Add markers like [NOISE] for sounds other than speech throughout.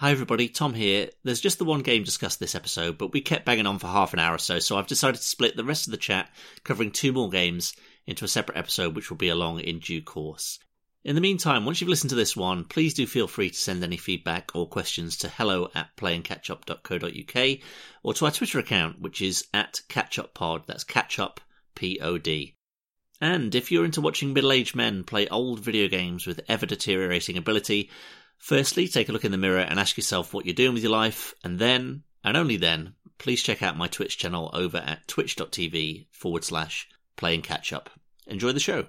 Hi everybody, Tom here. There's just the one game discussed this episode, but we kept banging on for half an hour or so, so I've decided to split the rest of the chat, covering two more games, into a separate episode which will be along in due course. In the meantime, once you've listened to this one, please do feel free to send any feedback or questions to hello at playandcatchup.co.uk or to our Twitter account, which is at catchuppod, that's catchup, P-O-D. And if you're into watching middle-aged men play old video games with ever-deteriorating ability, Firstly, take a look in the mirror and ask yourself what you're doing with your life, and then, and only then, please check out my Twitch channel over at twitch.tv forward slash playing catch up. Enjoy the show.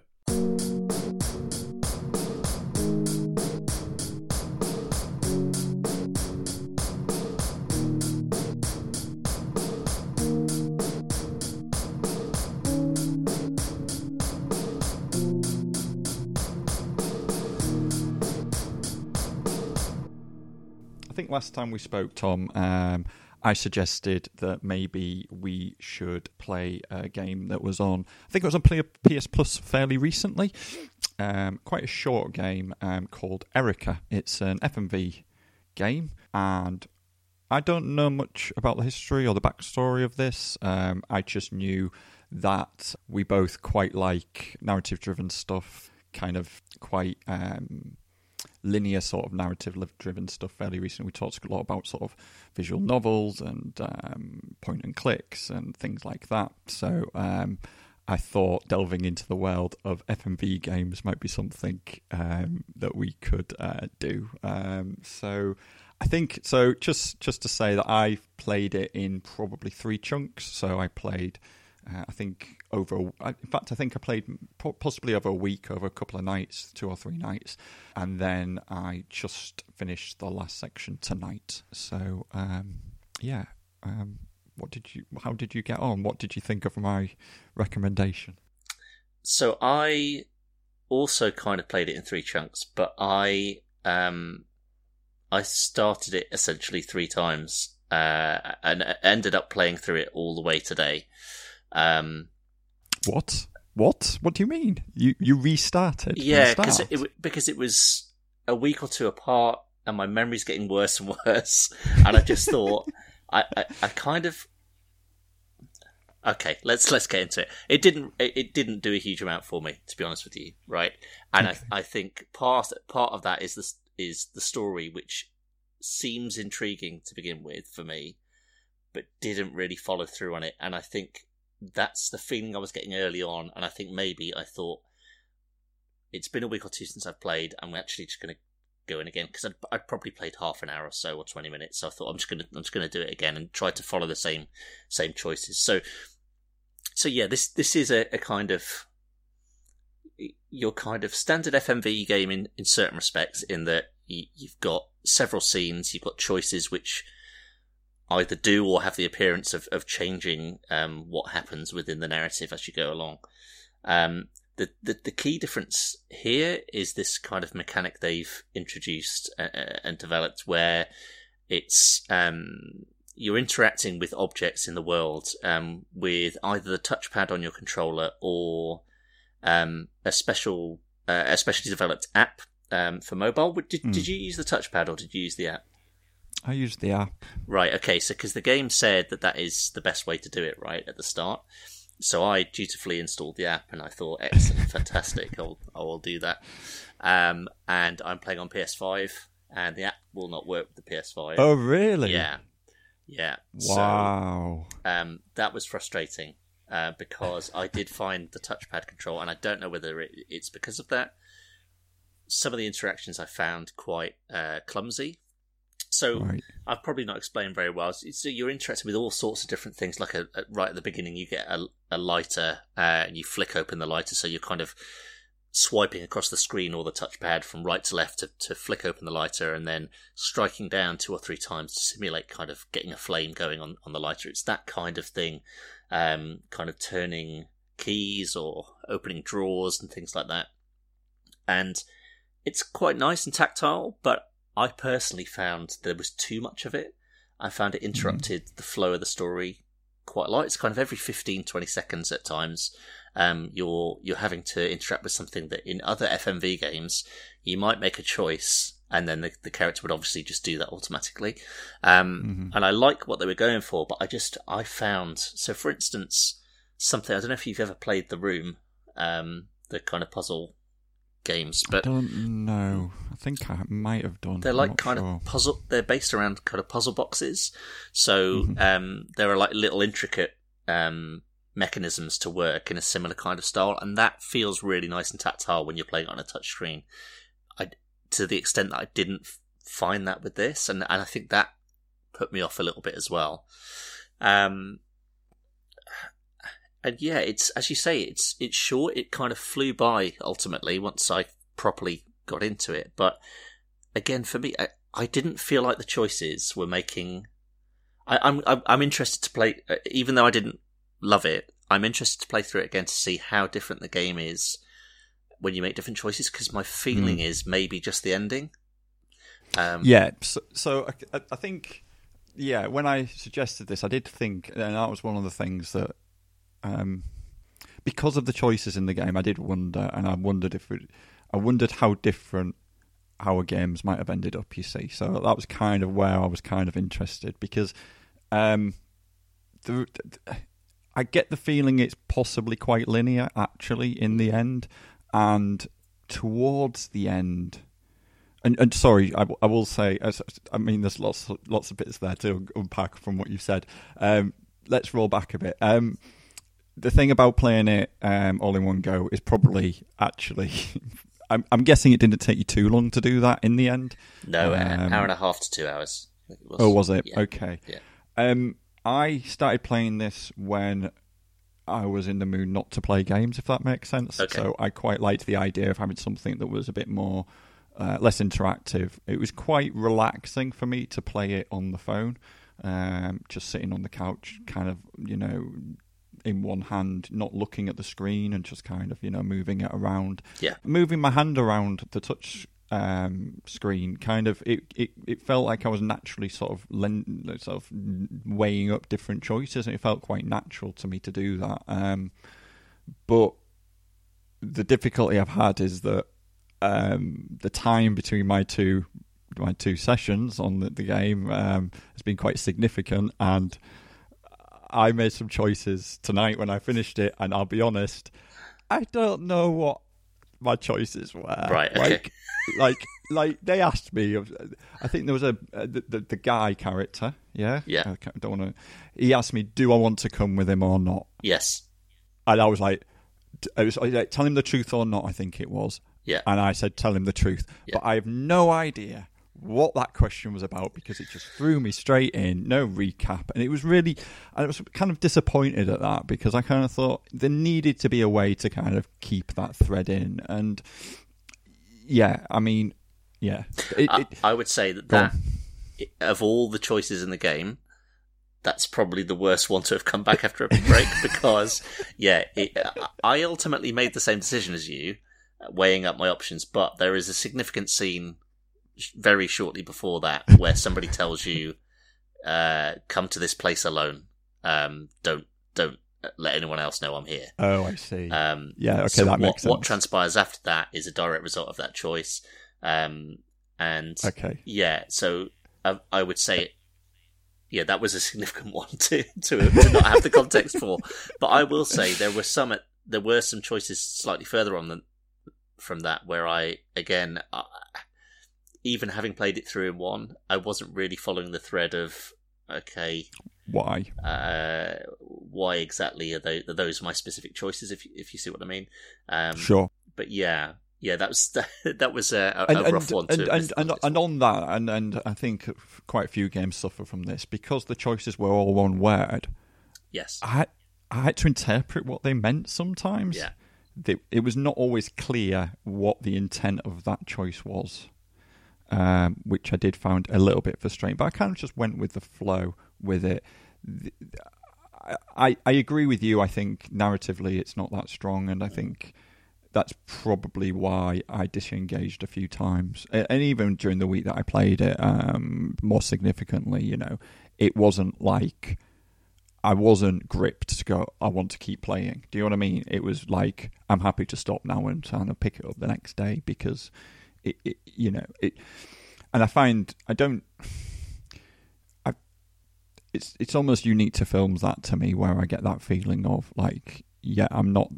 Think last time we spoke, Tom, um, I suggested that maybe we should play a game that was on. I think it was on PS Plus fairly recently. Um, quite a short game um, called Erica. It's an FMV game, and I don't know much about the history or the backstory of this. Um, I just knew that we both quite like narrative-driven stuff, kind of quite um, linear sort of narrative driven stuff fairly recently. We talked a lot about sort of visual novels and um, point and clicks and things like that. So um, I thought delving into the world of FMV games might be something um, that we could uh, do. Um, so I think so. Just just to say that I played it in probably three chunks. So I played. Uh, I think over. In fact, I think I played possibly over a week, over a couple of nights, two or three nights, and then I just finished the last section tonight. So um, yeah, um, what did you? How did you get on? What did you think of my recommendation? So I also kind of played it in three chunks, but I um, I started it essentially three times uh, and ended up playing through it all the way today. Um, what? What? What do you mean? You you restarted? Yeah, because it, because it was a week or two apart, and my memory's getting worse and [LAUGHS] worse. And I just thought, [LAUGHS] I, I, I kind of okay. Let's let's get into it. It didn't it, it, didn't do a huge amount for me, to be honest with you, right? And okay. I I think part part of that is the is the story, which seems intriguing to begin with for me, but didn't really follow through on it. And I think that's the feeling I was getting early on, and I think maybe I thought it's been a week or two since I've played. I'm actually just going to go in again because I'd, I'd, probably played half an hour or so or 20 minutes. So I thought I'm just going to I'm just going to do it again and try to follow the same same choices. So so yeah, this this is a, a kind of your kind of standard FMV game in in certain respects in that you, you've got several scenes, you've got choices which either do or have the appearance of, of changing um, what happens within the narrative as you go along. Um, the, the, the key difference here is this kind of mechanic they've introduced uh, uh, and developed where it's um, you're interacting with objects in the world um, with either the touchpad on your controller or um, a special uh, a specially developed app um, for mobile. Did, mm. did you use the touchpad or did you use the app? I use the app. Right. Okay. So because the game said that that is the best way to do it, right at the start. So I dutifully installed the app, and I thought, excellent, [LAUGHS] fantastic. I'll I will do that. Um, and I'm playing on PS5, and the app will not work with the PS5. Oh, really? Yeah. Yeah. Wow. So, um, that was frustrating uh, because I did find the touchpad control, and I don't know whether it, it's because of that. Some of the interactions I found quite uh, clumsy so right. I've probably not explained very well. So you're interested with all sorts of different things. Like a, a, right at the beginning, you get a, a lighter uh, and you flick open the lighter, so you're kind of swiping across the screen or the touchpad from right to left to, to flick open the lighter, and then striking down two or three times to simulate kind of getting a flame going on on the lighter. It's that kind of thing, um, kind of turning keys or opening drawers and things like that. And it's quite nice and tactile, but I personally found there was too much of it. I found it interrupted mm. the flow of the story quite a lot. It's kind of every 15, 20 seconds at times. Um, you're you're having to interact with something that in other FMV games you might make a choice and then the, the character would obviously just do that automatically. Um, Mm-hmm. And I like what they were going for, but I just I found so for instance something I don't know if you've ever played the Room, um, the kind of puzzle games, but I don't know. I think I might have done. they're like kind sure. of puzzle. They're based around kind of puzzle boxes, so Mm-hmm. um, there are like little intricate um, mechanisms to work in a similar kind of style, and that feels really nice and tactile when you're playing on a touch screen. I, to the extent that I didn't find that with this, and and I think that put me off a little bit as well. Um, and yeah, it's as you say, it's it's short. It kind of flew by ultimately once I properly got into it. But again, for me, I, I didn't feel like the choices were making. I, I'm I'm interested to play, uh, even though I didn't love it. I'm interested to play through it again to see how different the game is when you make different choices. Because my feeling is maybe just the ending. Um, Yeah, so, so I, I think, yeah, when I suggested this, I did think, and that was one of the things that, um, because of the choices in the game, I did wonder, and I wondered if it, I wondered how different our games might have ended up. You see, so that was kind of where I was kind of interested because, um, the, I get the feeling it's possibly quite linear actually in the end, and towards the end. And, and sorry, I, I will say, I mean, there's lots lots of bits there to unpack from what you said. Um, let's roll back a bit. Um, the thing about playing it um, all in one go is probably actually, [LAUGHS] I'm, I'm guessing it didn't take you too long to do that in the end. No, an Um, hour and a half to two hours. I think it was. Oh, was it? Yeah. Okay. Yeah. Um, I started playing this when I was in the mood not to play games, if that makes sense. Okay. So I quite liked the idea of having something that was a bit more uh, less interactive. It was quite relaxing for me to play it on the phone, um, just sitting on the couch, kind of you know, in one hand, not looking at the screen, and just kind of you know moving it around Yeah. moving my hand around the touch um, screen, kind of it, it, it felt like I was naturally sort of len- sort of weighing up different choices, and it felt quite natural to me to do that. Um, but the difficulty I've had is that um, the time between my two my two sessions on the, the game um, has been quite significant, and I made some choices tonight when I finished it, and I'll be honest, I don't know what my choices were. Right, okay. Like, like, like they asked me. I think there was a uh, the, the, the guy character. Yeah. Yeah. I don't want to. He asked me, "Do I want to come with him or not?" Yes. And I was like, I was like, "Tell him the truth or not." I think it was. Yeah. And I said, "Tell him the truth." Yeah. But I have no idea what that question was about because it just threw me straight in. No recap, and it was really. I was kind of disappointed at that because I kind of thought there needed to be a way to kind of keep that thread in, and yeah, I mean, yeah, it, I, it, I would say that that of all the choices in the game, that's probably the worst one to have come back after a break [LAUGHS] because, yeah, it, I ultimately made the same decision as you, weighing up my options. But there is a significant scene very shortly before that [LAUGHS] where somebody tells you, uh, "Come to this place alone. Um, don't don't let anyone else know I'm here." oh, I see. Um, yeah, okay, so that what, makes sense. what transpires after that is a direct result of that choice. Um, and okay, yeah, so I, I would say, yeah, that was a [LAUGHS] significant one to, to to [LAUGHS] not have the context for. But I will say there were some there were some choices slightly further on than from that where I again, even having played it through in one, I wasn't really following the thread of okay, why? uh, why exactly are those, are those my specific choices? If you- if you see what I mean. Um, Sure. but yeah, yeah, that was [LAUGHS] that was a, a, and, a and, rough one and, to and, and, and on that, and, and I think quite a few games suffer from this because the choices were all one word. yes, I I had to interpret what they meant sometimes. Yeah. They, it was not always clear what the intent of that choice was, um, which I did find a little bit frustrating. But I kind of just went with the flow with it. The- I, I agree with you. I think narratively it's not that strong, and I think that's probably why I disengaged a few times. And even during the week that I played it, um, more significantly, you know, it wasn't like I wasn't gripped to go. I want to keep playing. Do you know what I mean? It was like I'm happy to stop now and kind of pick it up the next day because it, you know it, and I find I don't. I, it's it's almost unique to films that to me where I get that feeling of like yeah I'm not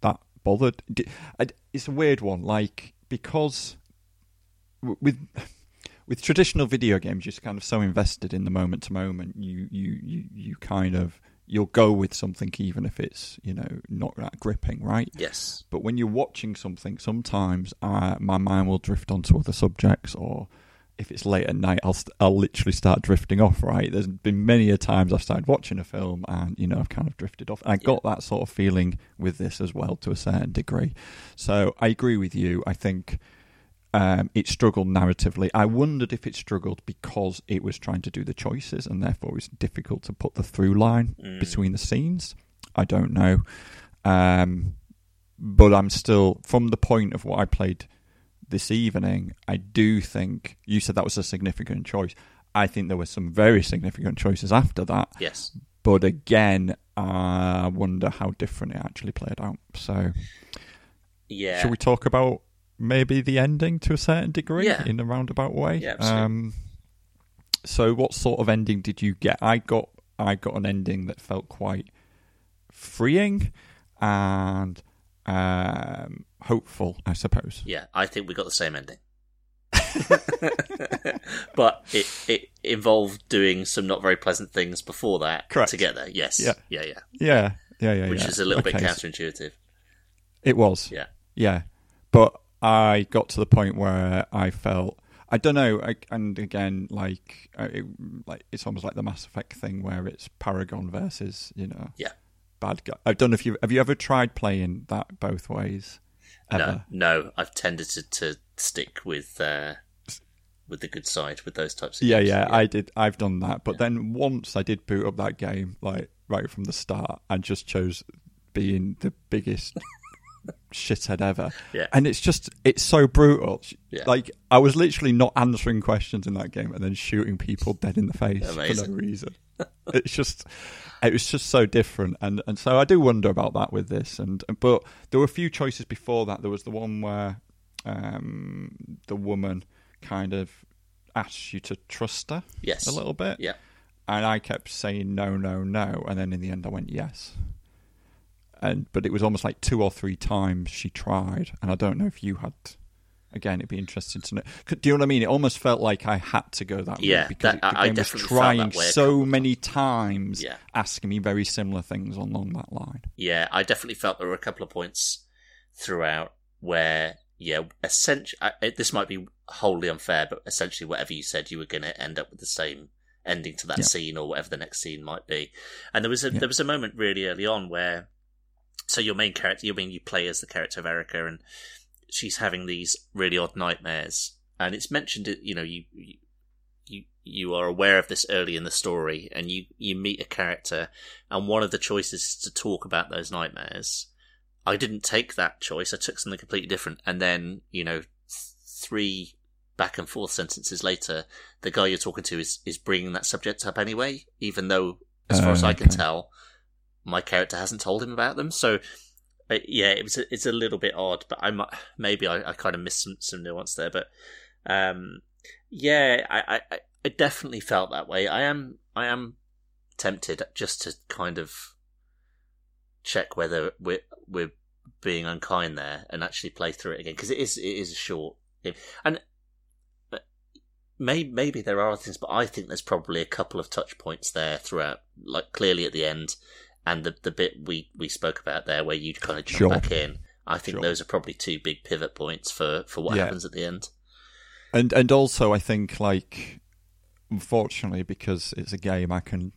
that bothered. It's a weird one like because with with traditional video games, you're kind of so invested in the moment to moment. You you you you kind of you'll go with something even if it's you know not that gripping, right? Yes. But when you're watching something, sometimes uh, my mind will drift onto other subjects, or if it's late at night, I'll I'll literally start drifting off. Right? There's been many a times I've started watching a film and you know I've kind of drifted off. And I got that sort of feeling with this as well to a certain degree. So I agree with you. I think um, it struggled narratively. I wondered if it struggled because it was trying to do the choices and therefore it was difficult to put the through line mm. between the scenes. I don't know. Um, but I'm still, from the point of what I played this evening, I do think you said that was a significant choice. I think there were some very significant choices after that. Yes. But again, I wonder how different it actually played out. So, yeah. Should we talk about maybe the ending to a certain degree yeah. in a roundabout way. Yeah, um, so, what sort of ending did you get? I got I got an ending that felt quite freeing and um, hopeful, I suppose. Yeah, I think we got the same ending. [LAUGHS] but it it involved doing some not very pleasant things before that Correct. together. Yes. Yeah. Yeah. Yeah. Yeah. Yeah. Yeah. Which yeah. is a little okay. bit counterintuitive. It was. Yeah. Yeah. But I got to the point where I felt I don't know, I, and again, like uh, it, like it's almost like the Mass Effect thing where it's Paragon versus you know, yeah, bad guy. I don't know if you have you ever tried playing that both ways. Ever? No, no, I've tended to, to stick with uh, with the good side with those types of yeah, games. Yeah, yeah, I did. I've done that, but yeah. then once I did boot up that game, like right from the start, and just chose being the biggest shithead ever. Yeah. And it's just it's so brutal. Yeah. Like I was literally not answering questions in that game and then shooting people dead in the face Amazing. for no reason. [LAUGHS] it's just it was just so different and and so I do wonder about that with this and but there were a few choices before that. There was the one where um, the woman kind of asks you to trust her yes. a little bit. Yeah. And I kept saying no, no, no, and then in the end I went yes and but it was almost like two or three times she tried, and I don't know if you had. Again, it'd be interesting to know. Do you know what I mean? It almost felt like I had to go that yeah, way because that, the I game was trying so many times, yeah. asking me very similar things along that line. Yeah, I definitely felt there were a couple of points throughout where, yeah, essentially, this might be wholly unfair, but essentially, whatever you said, you were going to end up with the same ending to that yeah. scene or whatever the next scene might be. And there was a Yeah. there was a moment really early on where, so your main character, you mean you play as the character of Erica, and she's having these really odd nightmares, and it's mentioned, you know, you. you you are aware of this early in the story, and you you meet a character, and one of the choices is to talk about those nightmares. I didn't take that choice. I took something completely different, and then you know, th- three back and forth sentences later, the guy you're talking to is is bringing that subject up anyway, even though, as far Oh, as I uh, can tell, my character hasn't told him about them. So. Uh, yeah, it was. A, it's a little bit odd, but I might maybe I, I kind of missed some, some nuance there. But um, yeah, I, I, I definitely felt that way. I am I am tempted just to kind of check whether we're we're being unkind there and actually play through it again because it is it is a short game and maybe maybe there are things, but I think there's probably a couple of touch points there throughout, like clearly at the end, and the the bit we we spoke about there where you kind of jump Sure. back in. I think Sure. those are probably two big pivot points for for what Yeah. happens at the end. And and also I think like unfortunately because it's a game I can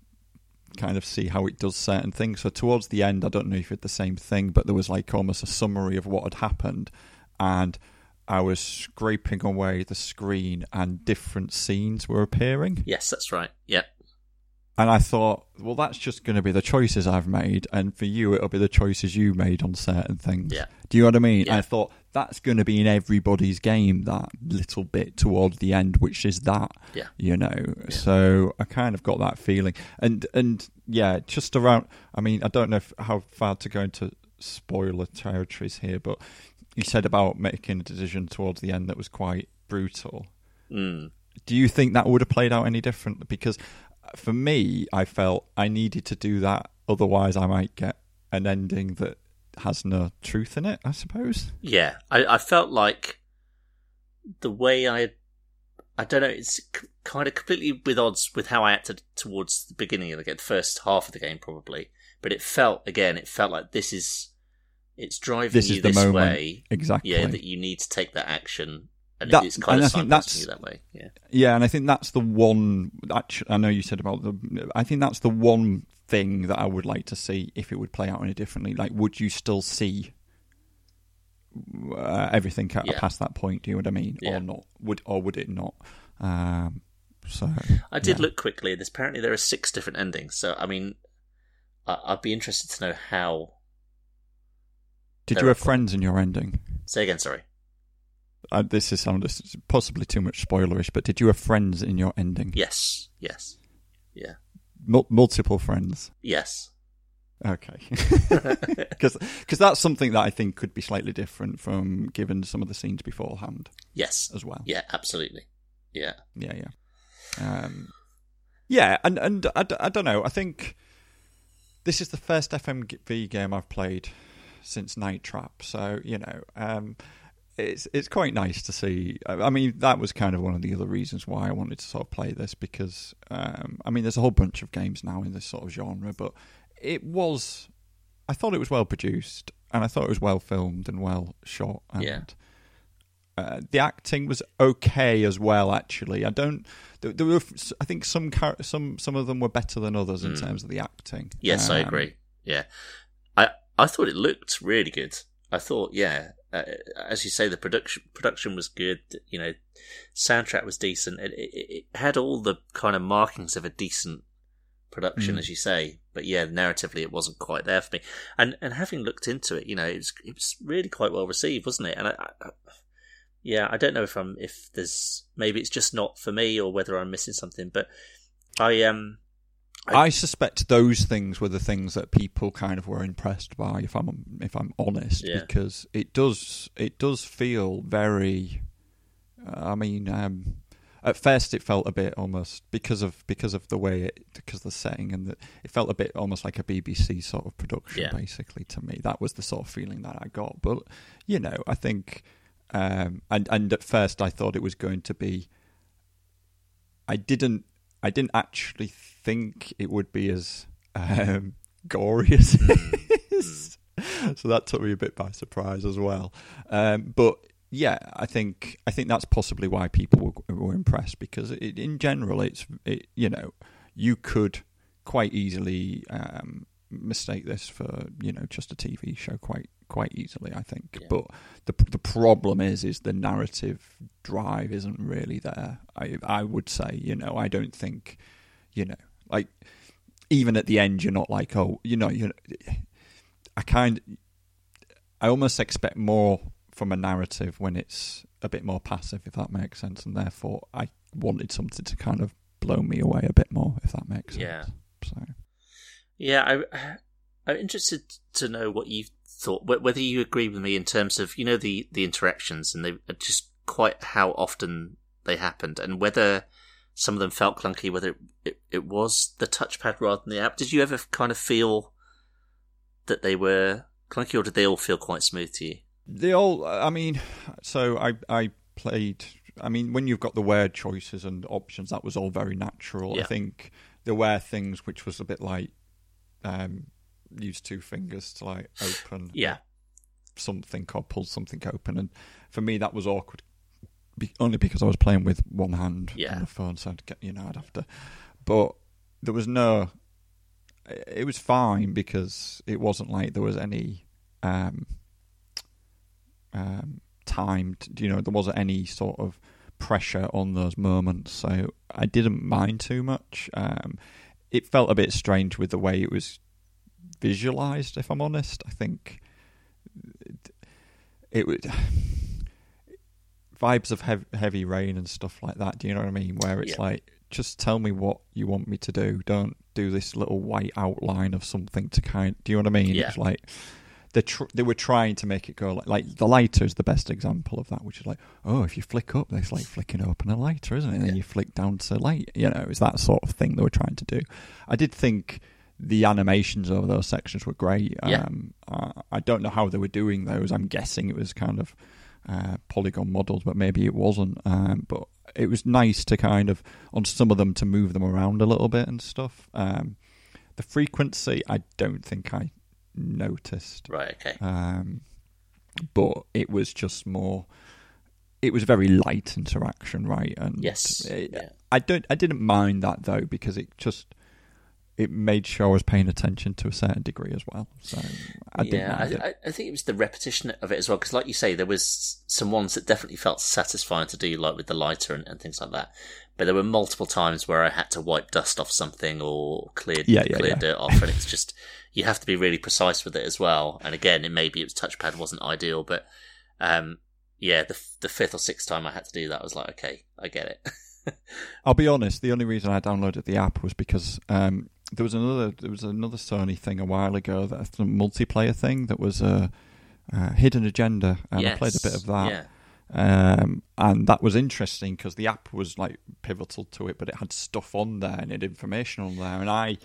kind of see how it does certain things. So towards the end I don't know if it's the same thing, but there was like almost a summary of what had happened and I was scraping away the screen and different scenes were appearing. Yes, that's right. Yeah, And I thought, well, that's just going to be the choices I've made, and for you, it'll be the choices you made on certain things. Yeah. Do you know what I mean? Yeah. I thought that's going to be in everybody's game that little bit towards the end, which is that. Yeah. You know. So I kind of got that feeling, and and yeah, just around. I mean, I don't know if, how far to go into spoiler territories here, but you said about making a decision towards the end that was quite brutal. Mm. Do you think that would have played out any different? Because for me, I felt I needed to do that, otherwise, I might get an ending that has no truth in it. I suppose. Yeah, I, I felt like the way I, I don't know, it's c- kind of completely with odds with how I acted towards the beginning of the game, the first half of the game probably. But it felt again, it felt like this is, it's driving This you this moment. way. Exactly. Yeah, that you need to take that action, and That- it's kind and of I think that's- you that way. Yeah, Yeah, and I think that's the one. Actually, I know you said about the. I think that's the one thing that I would like to see if it would play out any differently. Like, would you still see uh, everything Yeah. past that point? Do you know what I mean, Yeah. or not? Would or would it not? Um, so I did yeah. look quickly. There's apparently there are six different endings. So I mean, I, I'd be interested to know how. Did you have friends in your ending? Say again. Sorry. Uh, this is sound possibly too much spoilerish, but did you have friends in your ending? Yes. Yes. Yeah. Mul- multiple friends. Yes. Okay, [LAUGHS] because that's something that I think could be slightly different from given some of the scenes beforehand Yes. as well. Yeah. Absolutely. Yeah. yeah, yeah, um, yeah. And and I, d- I don't know. I think this is the first FMV game I've played since Night Trap, so you know, um, it's it's quite nice to see. I I mean, that was kind of one of the other reasons why I wanted to sort of play this because um, I mean, there's a whole bunch of games now in this sort of genre, but it was. I thought it was well produced, and I thought it was well filmed and well shot. And, Yeah. uh, the acting was okay as well. Actually, I don't. There, there were, I think some char- some some of them were better than others in Mm. terms of the acting. Yes, I Um, agree. Yeah. I I thought it looked really good. I thought, yeah, uh, as you say, the production production was good. You know, soundtrack was decent. It, it, it had all the kind of markings of a decent production, Mm. as you say. But yeah, narratively, it wasn't quite there for me. And and having looked into it, you know, it was it was really quite well received, wasn't it? And I, I, yeah, I don't know if I'm if there's maybe it's just not for me or whether I'm missing something. But I um I suspect those things were the things that people kind of were impressed by. If I'm if I'm honest, Yeah. because it does it does feel very. I mean, um, at first it felt a bit almost because of because of the way it because of the setting and the, it felt a bit almost like a BBC sort of production Yeah. basically to me. That was the sort of feeling that I got. But you know, I think um, and and at first I thought it was going to be. I didn't. I didn't actually think it would be as um, gory as it is. So that took me a bit by surprise as well. Um, but yeah, I think I think that's possibly why people were, were impressed because it, in general, it's it, you know you could quite easily um, mistake this for you know just a TV show quite quite easily. I think, Yeah. but the the problem is is the narrative drive isn't really there. I I would say you know I don't think you know like even at the end you're not like oh you know you I kind I almost expect more from a narrative when it's a bit more passive if that makes sense and therefore I wanted something to kind of blow me away a bit more if that makes sense. Yeah. So Yeah, I, [SIGHS] I'm interested to know what you thought, whether you agree with me in terms of you know the the interactions and they uh, just quite how often they happened, and whether some of them felt clunky, whether it, it, it was the touchpad rather than the app. Did you ever kind of feel that they were clunky, or did they all feel quite smooth to you? They all. I mean, so I I played. I mean, when you've got the word choices and options, that was all very natural. Yeah. I think there were things which was a bit like um, use two fingers to like open Yeah, something or pull something open, and for me that was awkward. Be- only because I was playing with one hand Yeah. on the phone, so I'd get, you know I'd have to. But there was no. It was fine because it wasn't like there was any um, um, timed. You know, there wasn't any sort of pressure on those moments, so I didn't mind too much. Um, it felt a bit strange with the way it was visualized. If I'm honest, I think it, it would vibes of heavy, heavy rain and stuff like that. Do you know what I mean? Where it's Yeah. like, just tell me what you want me to do. Don't do this little white outline of something to kind. Do you know what I mean? Yeah. It's like they tr- they were trying to make it go like, like the lighter is the best example of that, which is like, oh, if you flick up, it's like flicking open a lighter, isn't it? And then you flick down to light. You know, it's that sort of thing they were trying to do. I did think the animations over those sections were great. Yeah. Um, uh, I don't know how they were doing those. I'm guessing it was kind of uh, polygon models, but maybe it wasn't. Um, but it was nice to kind of on some of them to move them around a little bit and stuff. Um, the frequency, I don't think I noticed. Right. Okay. Um, but it was just more. It was a very light interaction, right? And Yes, it- yeah. I don't. I didn't mind that though because it just it made sure I was paying attention to a certain degree as well. So I didn't yeah, mind it. I, I, I think it was the repetition of it as well. Because, like you say, there was some ones that definitely felt satisfying to do, like with the lighter and, and things like that. But there were multiple times where I had to wipe dust off something or clear Yeah, yeah, clear yeah. dirt off, and it's just you have to be really precise with it as well. And again, it maybe its touchpad wasn't ideal, but um, yeah, the the fifth or sixth time I had to do that, I was like, okay, I get it. [LAUGHS] I'll be honest. The only reason I downloaded the app was because um, there was another there was another Sony thing a while ago that a multiplayer thing that was a, uh hidden agenda, and I played a bit of that. Yeah. Um, and that was interesting because the app was like pivotal to it, but it had stuff on there and it had information on there. And I,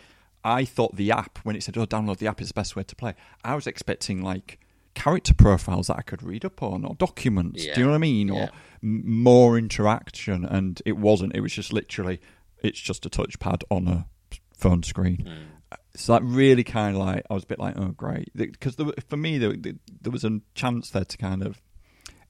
I thought the app when it said, "Oh, download the app is the best way to play," I was expecting like character profiles that I could read up on or documents. Yeah. Do you know what I mean? Yeah. Or m- more interaction, and it wasn't. It was just literally, it's just a touchpad on a phone screen. Mm. So that really kind of like I was a bit like, oh great, because for me there, there was a chance there to kind of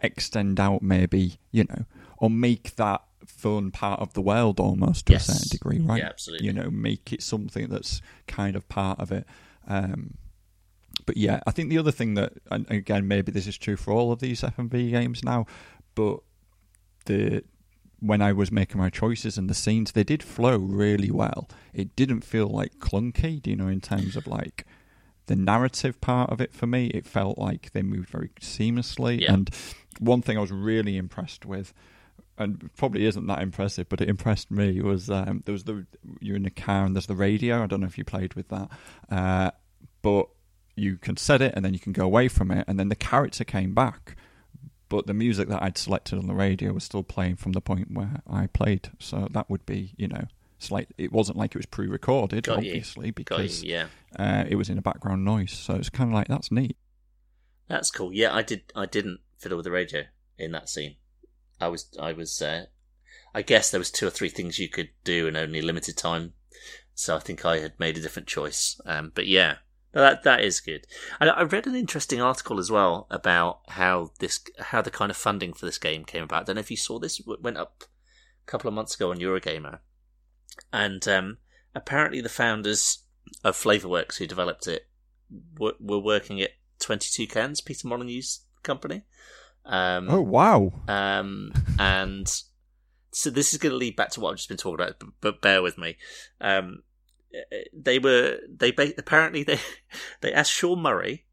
extend out maybe you know or make that fun part of the world almost to Yes. a certain degree, right? Yeah, absolutely. You know, make it something that's kind of part of it. Um, but yeah, I think the other thing that, and again, maybe this is true for all of these FMV games now, but the when I was making my choices and the scenes, they did flow really well. It didn't feel like clunky, do you know, in terms of like the narrative part of it for me. It felt like they moved very seamlessly. Yeah. And one thing I was really impressed with, and probably isn't that impressive, but it impressed me was um, there was the you're in a car and there's the radio. I don't know if you played with that, uh, but you can set it and then you can go away from it, and then the character came back. But the music that I'd selected on the radio was still playing from the point where I played, so that would be, you know, slight. It wasn't like it was pre-recorded, Got you. obviously, Got because you, yeah. uh, it was in a background noise. So it's kind of like that's neat. That's cool. Yeah, I did. I didn't fiddle with the radio in that scene. I was. I was. Uh, I guess there was two or three things you could do in only limited time. So I think I had made a different choice. Um, but yeah, that that is good. And I read an interesting article as well about how this, how the kind of funding for this game came about. I don't know if you saw this. It went up a couple of months ago on Eurogamer, and um, apparently the founders of Flavourworks who developed it were, were working at 22 Cans, Peter Molyneux's company. Um, Oh wow! um, and so this is going to lead back to what I've just been talking about, but, bear with me. Um, they were they apparently they [LAUGHS] they asked Sean Murray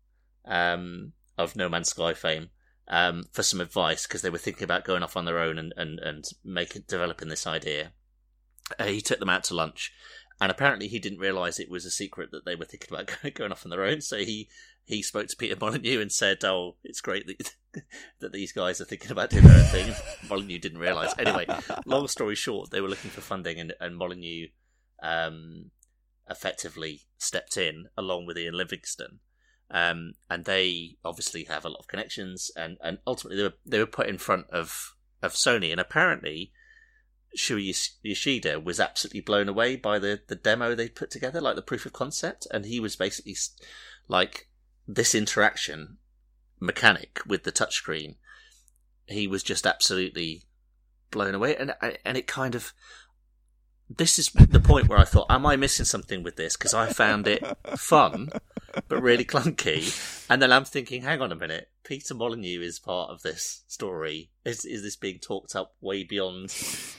um, of No Man's Sky fame um, for some advice because they were thinking about going off on their own and and and making developing this idea. Uh, he took them out to lunch, and apparently he didn't realize it was a secret that they were thinking about [LAUGHS] going off on their own. So he he spoke to Peter Molyneux and said, "Oh, it's great that [LAUGHS] that these guys are thinking about doing their own thing." [LAUGHS] Molyneux didn't realize. Anyway, long story short, they were looking for funding, and and Molyneux um, effectively stepped in along with Ian Livingstone. Um, and they obviously have a lot of connections, and, and ultimately they were they were put in front of, of Sony, and apparently Shuhei Yosh- Yoshida was absolutely blown away by the, the demo they put together, like the proof of concept, and he was basically like this interaction mechanic with the touchscreen. He was just absolutely blown away, and and it kind of this is the point where I thought, am I missing something with this? Because I found it fun, but really clunky. And then I'm thinking, hang on a minute, Peter Molyneux is part of this story. Is is this being talked up way beyond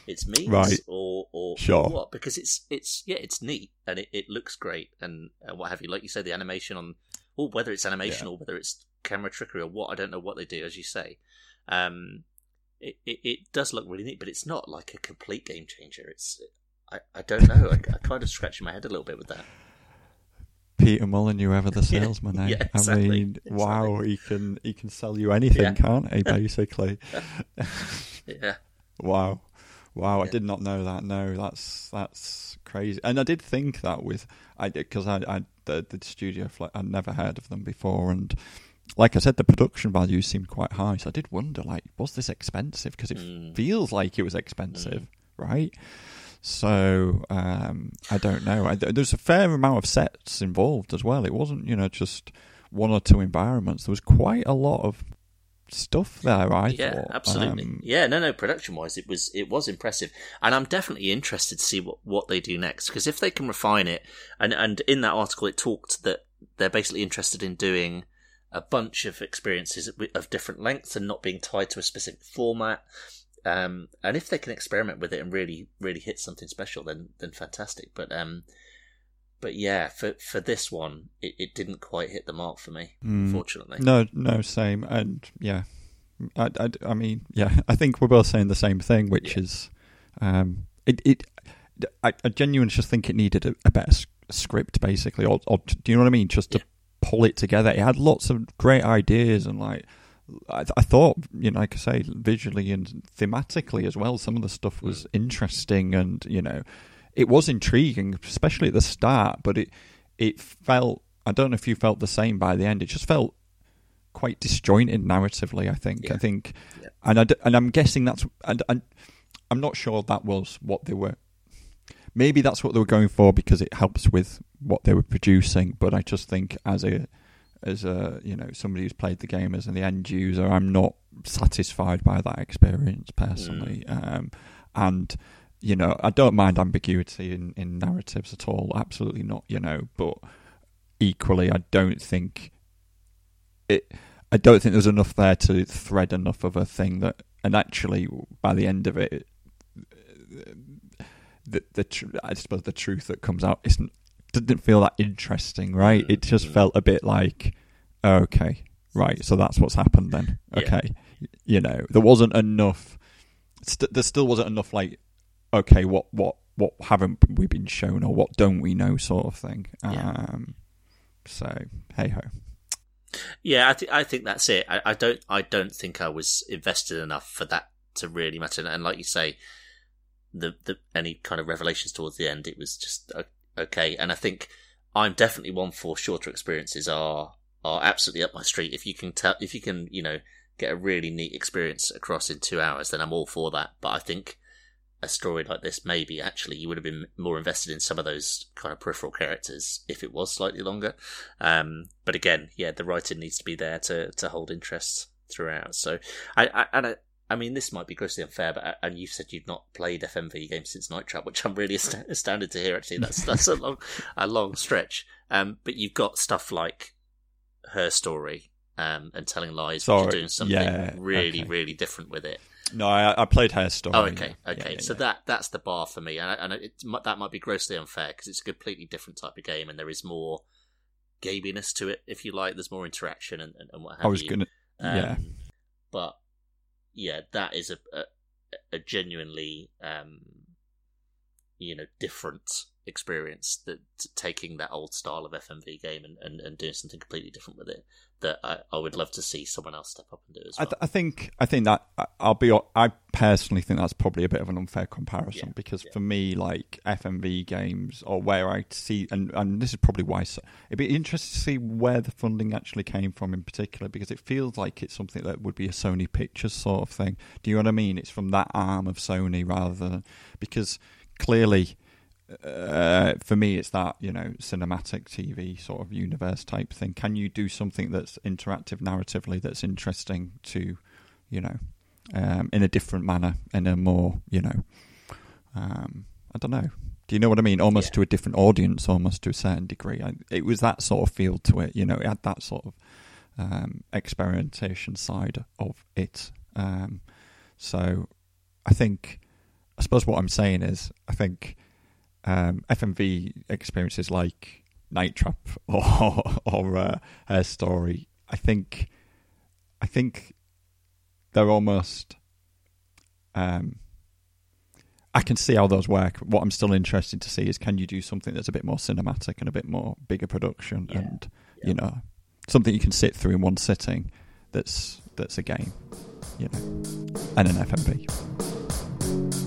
its means, Right. or or Sure. what? Because it's it's yeah, it's neat and it, it looks great and, and what have you. Like you said, the animation on, or whether it's animation Yeah. or whether it's camera trickery or what, I don't know what they do, as you say. Um, it, it, it does look really neat, but it's not like a complete game changer. It's I, I don't know. I, I kind of scratching my head a little bit with that. Peter Molyneux ever the [LAUGHS] salesman. Yeah, eh? yeah, exactly, I mean, exactly. wow, he can he can sell you anything, Yeah. can't he? [LAUGHS] Basically, [LAUGHS] Yeah. wow, wow. I did not know that. No, that's that's crazy. And I did think that with I because I, I the the studio flat I'd never heard of them before, and like I said, the production value seemed quite high. So I did wonder, like, was this expensive? Because it Mm. feels like it was expensive, right? So um, I don't know. I, there's a fair amount of sets involved as well. It wasn't, you know, just one or two environments. There was quite a lot of stuff there. I yeah, thought. absolutely. Um, yeah, no, no. Production wise, it was it was impressive, and I'm definitely interested to see what what they do next. Because if they can refine it, and and in that article, it talked that they're basically interested in doing a bunch of experiences of- of different lengths and not being tied to a specific format. Um, and if they can experiment with it and really really hit something special, then then fantastic. But um, but yeah, for for this one, it, it didn't quite hit the mark for me, Mm. unfortunately. No, no, same. And yeah, I, I, I mean, yeah, [LAUGHS] I think we're both saying the same thing, which Yeah. is, um, it, it, I, I genuinely just think it needed a, a better script, basically, or, or do you know what I mean? Just to Yeah. pull it together. It had lots of great ideas and like. I, I thought, you know, like I say, visually and thematically as well, some of the stuff was interesting and, you know, it was intriguing, especially at the start, but it it felt I don't know if you felt the same by the end. It just felt quite disjointed narratively. I think. Yeah. I think, Yeah. and I d- and I'm guessing that's and, and I'm not sure that was what they were. Maybe that's what they were going for because it helps with what they were producing. But I just think as a as a you know somebody who's played the game as the end user, I'm not satisfied by that experience personally. Um, and you know, I don't mind ambiguity in, in narratives at all. Absolutely not. You know, but equally, I don't think it. I don't think there's enough there to thread enough of a thing that, and actually, by the end of it, the the tr- I suppose the truth that comes out isn't didn't feel that interesting, right? It just Mm. felt a bit like, okay, right, so that's what's happened then. Yeah. Okay, you know, there wasn't enough. St- there still wasn't enough, like, okay, what what what haven't we been shown or what don't we know, sort of thing. Yeah. Um, so hey ho. Yeah, I, th- I think that's it. I, I don't I don't think I was invested enough for that to really matter. And like you say, the the any kind of revelations towards the end, it was just o- okay. And I think I'm definitely one for shorter experiences are are absolutely up my street. If you can tell, if you can, you know, get a really neat experience across in two hours, then I'm all for that. But I think a story like this, maybe actually you would have been more invested in some of those kind of peripheral characters if it was slightly longer. Um, but again, yeah, the writing needs to be there to to hold interest throughout. So I, I and I, I mean this might be grossly unfair, but and you've said you've not played FMV games since Night Trap, which I'm really [LAUGHS] ast- astounded to hear. Actually, that's that's a long a long stretch. Um, but you've got stuff like her story. Um, and telling lies, which Sorry, are doing something yeah, really, okay. really different with it. No, I, I played Story. Oh, okay, yeah. okay. Yeah, yeah, so yeah. that that's the bar for me, and, and it, mi- that might be grossly unfair because it's a completely different type of game, and there is more gaminess to it, if you like. There's more interaction and, and, and what have I was you. gonna. yeah. Um, But yeah, that is a a, a genuinely um, you know different experience that taking that old style of FMV game and, and, and doing something completely different with it that I, I would love to see someone else step up and do as I, well. th- I think I think that I- I'll be. I personally think that's probably a bit of an unfair comparison Yeah, because yeah. for me, like FMV games or where I see, and and this is probably why so, it'd be interesting to see where the funding actually came from in particular because it feels like it's something that would be a Sony Pictures sort of thing. Do you know what I mean? It's from that arm of Sony rather than because clearly uh, for me, it's that you know cinematic TV sort of universe type thing. Can you do something that's interactive narratively that's interesting to, you know, um, in a different manner, in a more you know, um, I don't know. Do you know what I mean? Almost Yeah. to a different audience, almost to a certain degree. I, it was that sort of feel to it. You know, it had that sort of um, experimentation side of it. Um, so, I think, I suppose what I'm saying is, I think um, FMV experiences like Night Trap [LAUGHS] or or uh, Her Story, I think, I think they're almost. Um, I can see how those work. What I'm still interested to see is can you do something that's a bit more cinematic and a bit more bigger production, Yeah. and Yeah. you know something you can sit through in one sitting. That's that's a game, you know, and an FMV.